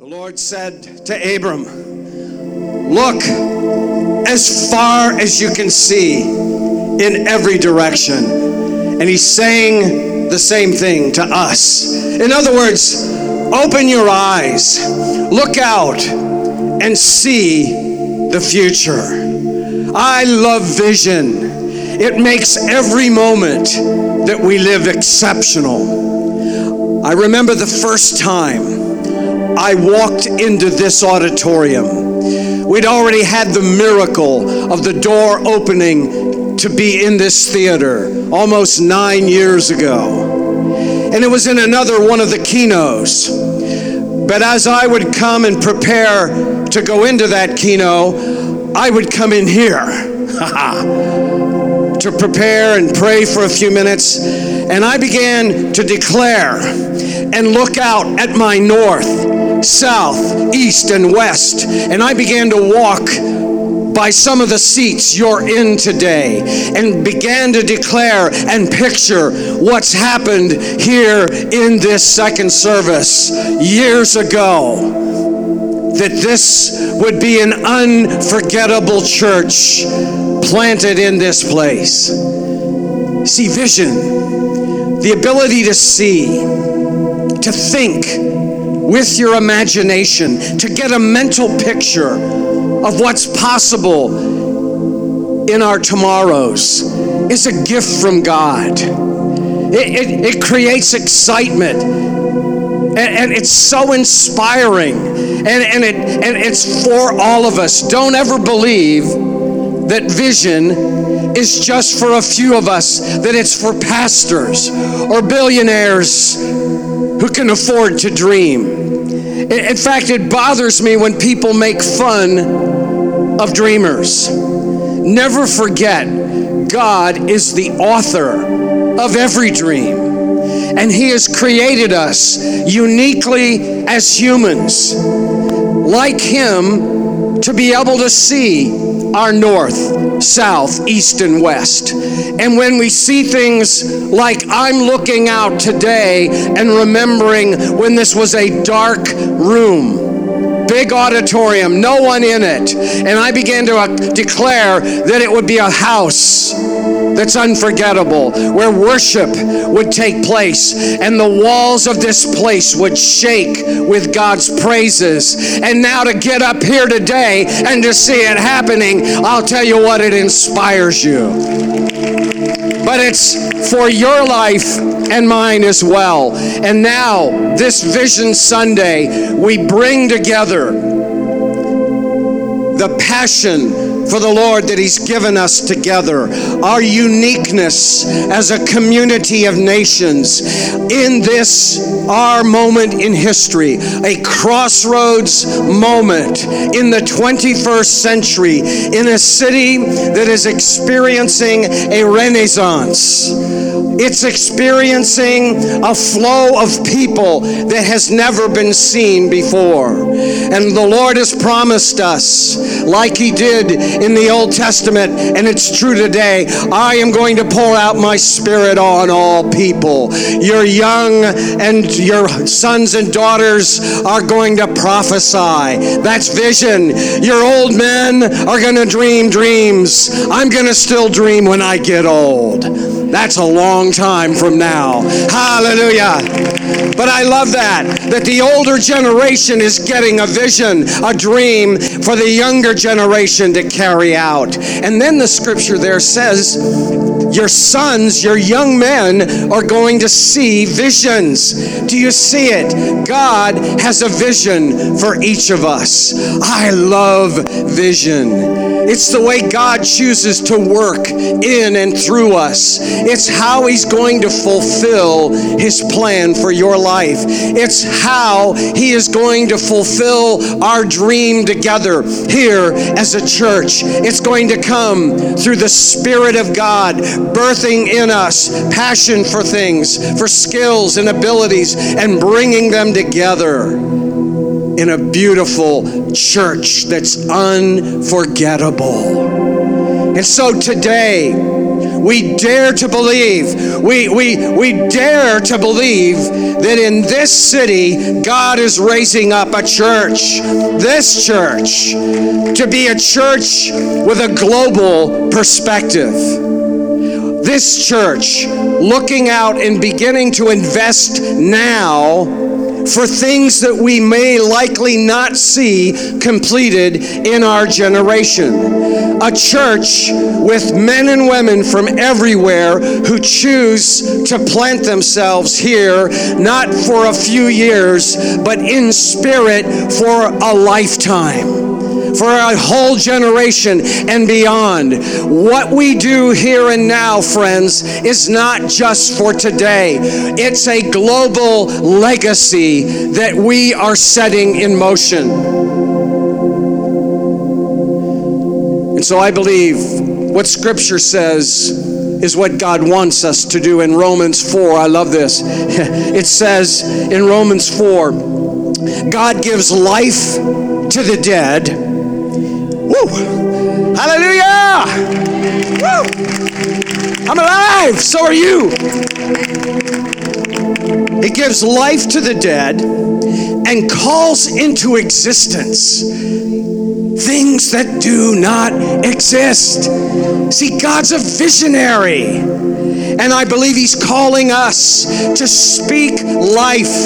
The Lord said to Abram, Look as far as you can see in every direction. And he's saying the same thing to us. In other words, open your eyes, look out, and see the future. I love vision. It makes every moment that we live exceptional. I remember the first time I walked into this auditorium. We'd already had the miracle of the door opening to be in this theater almost nine years ago. And it was in another one of the keynotes. But as I would come and prepare to go into that keynote, I would come in here to prepare and pray for a few minutes. And I began to declare and look out at my north south, east, and west. And I began to walk by some of the seats you're in today and began to declare and picture what's happened here in this second service years ago. That this would be an unforgettable church planted in this place. See, vision, the ability to see, to think, with your imagination to get a mental picture of what's possible in our tomorrows is a gift from God. It, it, it creates excitement and, and, it's so inspiring and, and, it, and it's for all of us. Don't ever believe that vision is just for a few of us, that it's for pastors or billionaires who can afford to dream. In fact, it bothers me when people make fun of dreamers. Never forget, God is the author of every dream. And He has created us uniquely as humans, like Him, to be able to see our north, south, east, and west. And when we see things like I'm looking out today and remembering when this was a dark room, big auditorium, no one in it, and I began to uh, declare that it would be a house that's unforgettable, where worship would take place and the walls of this place would shake with God's praises. And now to get up here today and to see it happening, I'll tell you what, it inspires you. But it's for your life and mine as well. And now, this Vision Sunday, we bring together the passion for the Lord that He's given us together, our uniqueness as a community of nations in this, our moment in history, a crossroads moment in the 21st century, in a city that is experiencing a renaissance. It's experiencing a flow of people that has never been seen before. And the Lord has promised us, like He did in the Old Testament, and it's true today, I am going to pour out my spirit on all people. Your young and your sons and daughters are going to prophesy. That's vision. Your old men are going to dream dreams. I'm going to still dream when I get old. That's a long time from now. Hallelujah. But I love that, that the older generation is getting a vision, a dream for the younger generation to carry out. And then the scripture there says, your sons, your young men are going to see visions. Do you see it? God has a vision for each of us. I love vision. It's the way God chooses to work in and through us. It's how He's going to fulfill His plan for your life. It's how He is going to fulfill our dream together here as a church. It's going to come through the Spirit of God, birthing in us passion for things, for skills and abilities, and bringing them together in a beautiful church that's unforgettable. And so today, we dare to believe, we, we, we dare to believe that in this city, God is raising up a church, this church, to be a church with a global perspective. This church looking out and beginning to invest now for things that we may likely not see completed in our generation. A church with men and women from everywhere who choose to plant themselves here, not for a few years, but in spirit for a lifetime for a whole generation and beyond. What we do here and now, friends, is not just for today, it's a global legacy that we are setting in motion. And so I believe what Scripture says is what God wants us to do in Romans 4. I love this. It says in Romans 4 God gives life to the dead Woo! Hallelujah! Woo! I'm alive, so are you. It gives life to the dead and calls into existence things that do not exist. See, God's a visionary. And I believe He's calling us to speak life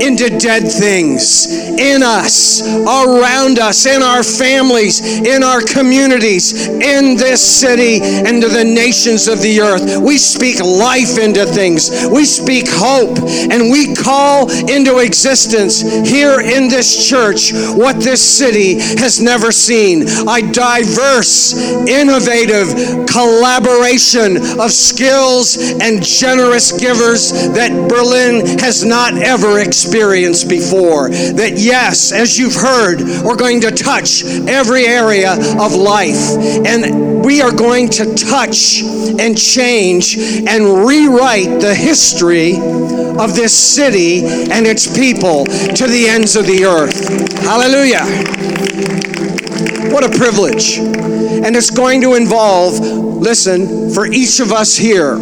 into dead things in us, around us, in our families, in our communities, in this city, and to the nations of the earth. We speak life into things. We speak hope, and we call into existence here in this church what this city has never seen a diverse, innovative collaboration of skills and generous givers that Berlin has not ever experienced before. That, yes, as you've heard, we're going to touch every area of life. And we are going to touch and change and rewrite the history of this city and its people to the ends of the earth. Hallelujah. What a privilege. And it's going to involve, listen, for each of us here,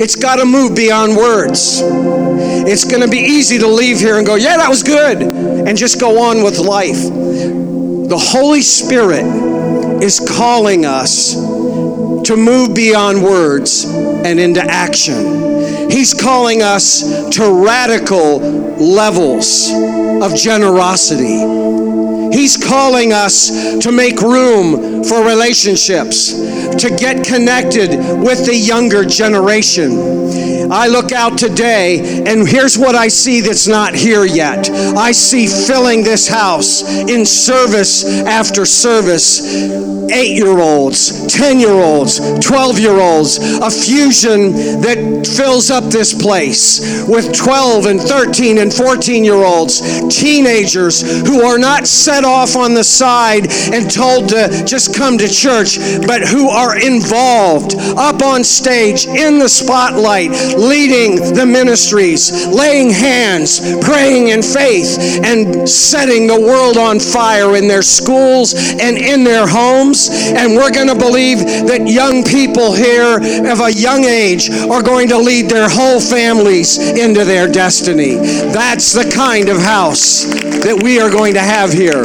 it's got to move beyond words. It's going to be easy to leave here and go, yeah, that was good, and just go on with life. The Holy Spirit is calling us to move beyond words and into action. He's calling us to radical levels of generosity. He's calling us to make room for relationships, to get connected with the younger generation. I look out today and here's what I see that's not here yet. I see filling this house in service after service eight year olds, 10 year olds, 12 year olds, a fusion that fills up this place with 12 and 13 and 14 year olds, teenagers who are not set off on the side and told to just come to church, but who are involved up on stage in the spotlight, leading the ministries, laying hands, praying in faith, and setting the world on fire in their schools and in their homes. And we're going to believe that young people here of a young age are going to lead their whole families into their destiny. That's the kind of house that we are going to have here.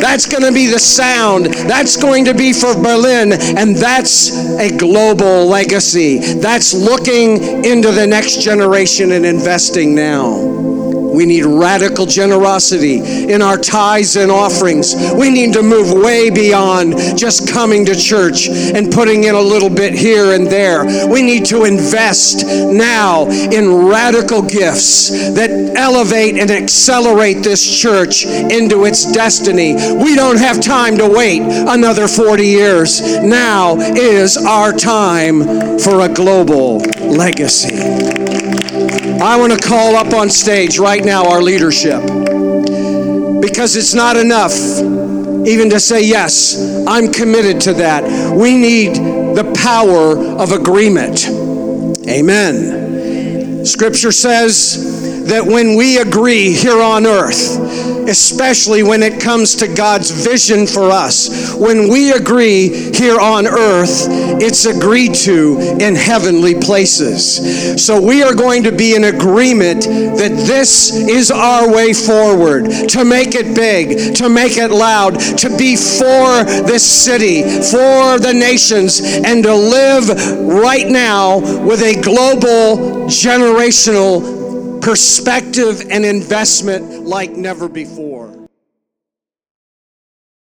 That's going to be the sound. That's going to be for Berlin. And that's a global legacy. That's looking into the next generation and investing now. We need radical generosity in our tithes and offerings. We need to move way beyond just coming to church and putting in a little bit here and there. We need to invest now in radical gifts that elevate and accelerate this church into its destiny. We don't have time to wait another 40 years. Now is our time for a global legacy. I want to call up on stage right now our leadership because it's not enough even to say, Yes, I'm committed to that. We need the power of agreement. Amen. Scripture says that when we agree here on earth, especially when it comes to God's vision for us, when we agree here on earth, it's agreed to in heavenly places. So we are going to be in agreement that this is our way forward, to make it big, to make it loud, to be for this city, for the nations, and to live right now with a global generational perspective and investment like never before.